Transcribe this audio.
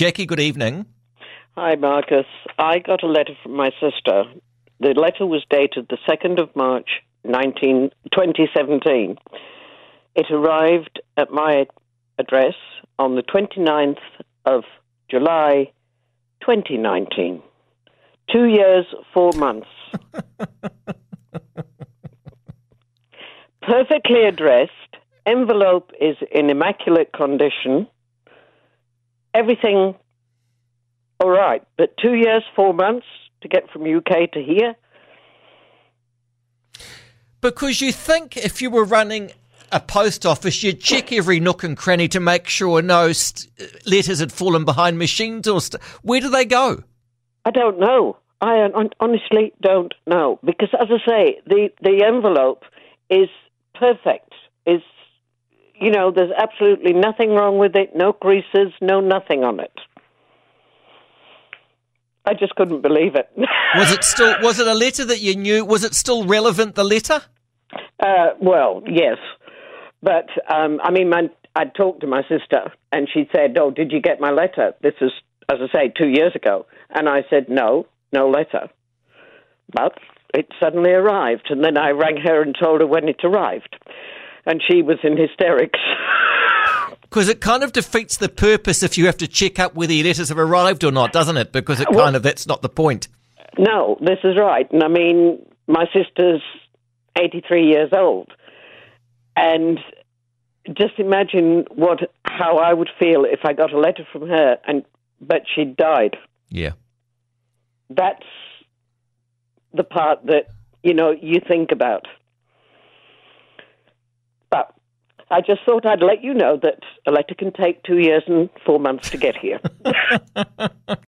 Jackie, good evening. Hi, Marcus. I got a letter from my sister. The letter was dated the 2nd of March, 19, 2017. It arrived at my address on the 29th of July, 2019. Two years, four months. Perfectly addressed. Envelope is in immaculate condition. Everything all right. But two years, four months to get from UK to here? Because you think if you were running a post office, you'd check every nook and cranny to make sure no st- uh, letters had fallen behind machines or st- where do they go? I don't know. I uh, honestly don't know because, as I say, the the envelope is perfect. Is you know, there's absolutely nothing wrong with it. No creases, no nothing on it. I just couldn't believe it. was it still? Was it a letter that you knew? Was it still relevant? The letter? Uh, well, yes, but um, I mean, my, I talked to my sister, and she said, "Oh, did you get my letter?" This is, as I say, two years ago, and I said, "No, no letter." But it suddenly arrived, and then I rang her and told her when it arrived, and she was in hysterics. Because it kind of defeats the purpose if you have to check up whether your letters have arrived or not, doesn't it? Because it kind well, of that's not the point. No, this is right. And I mean, my sister's 83 years old. And just imagine what how I would feel if I got a letter from her and but she died. Yeah. That's the part that, you know, you think about. But I just thought I'd let you know that a letter can take two years and four months to get here.